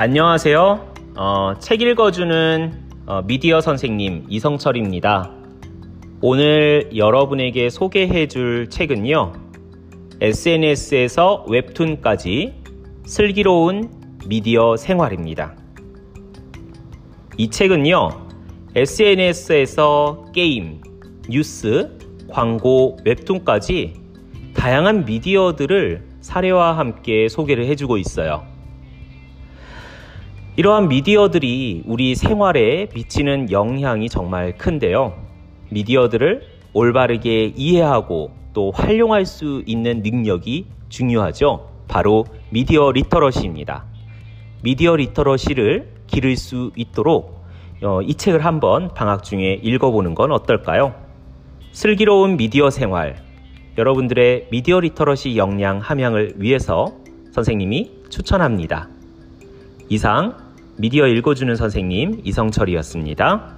안녕하세요. 어, 책 읽어주는 어, 미디어 선생님 이성철입니다. 오늘 여러분에게 소개해 줄 책은요. SNS에서 웹툰까지 슬기로운 미디어 생활입니다. 이 책은요. SNS에서 게임, 뉴스, 광고, 웹툰까지 다양한 미디어들을 사례와 함께 소개를 해주고 있어요. 이러한 미디어들이 우리 생활에 미치는 영향이 정말 큰데요. 미디어들을 올바르게 이해하고 또 활용할 수 있는 능력이 중요하죠. 바로 미디어 리터러시입니다. 미디어 리터러시를 기를 수 있도록 어, 이 책을 한번 방학 중에 읽어보는 건 어떨까요? 슬기로운 미디어 생활. 여러분들의 미디어 리터러시 역량 함양을 위해서 선생님이 추천합니다. 이상 미디어 읽어주는 선생님 이성철이었습니다.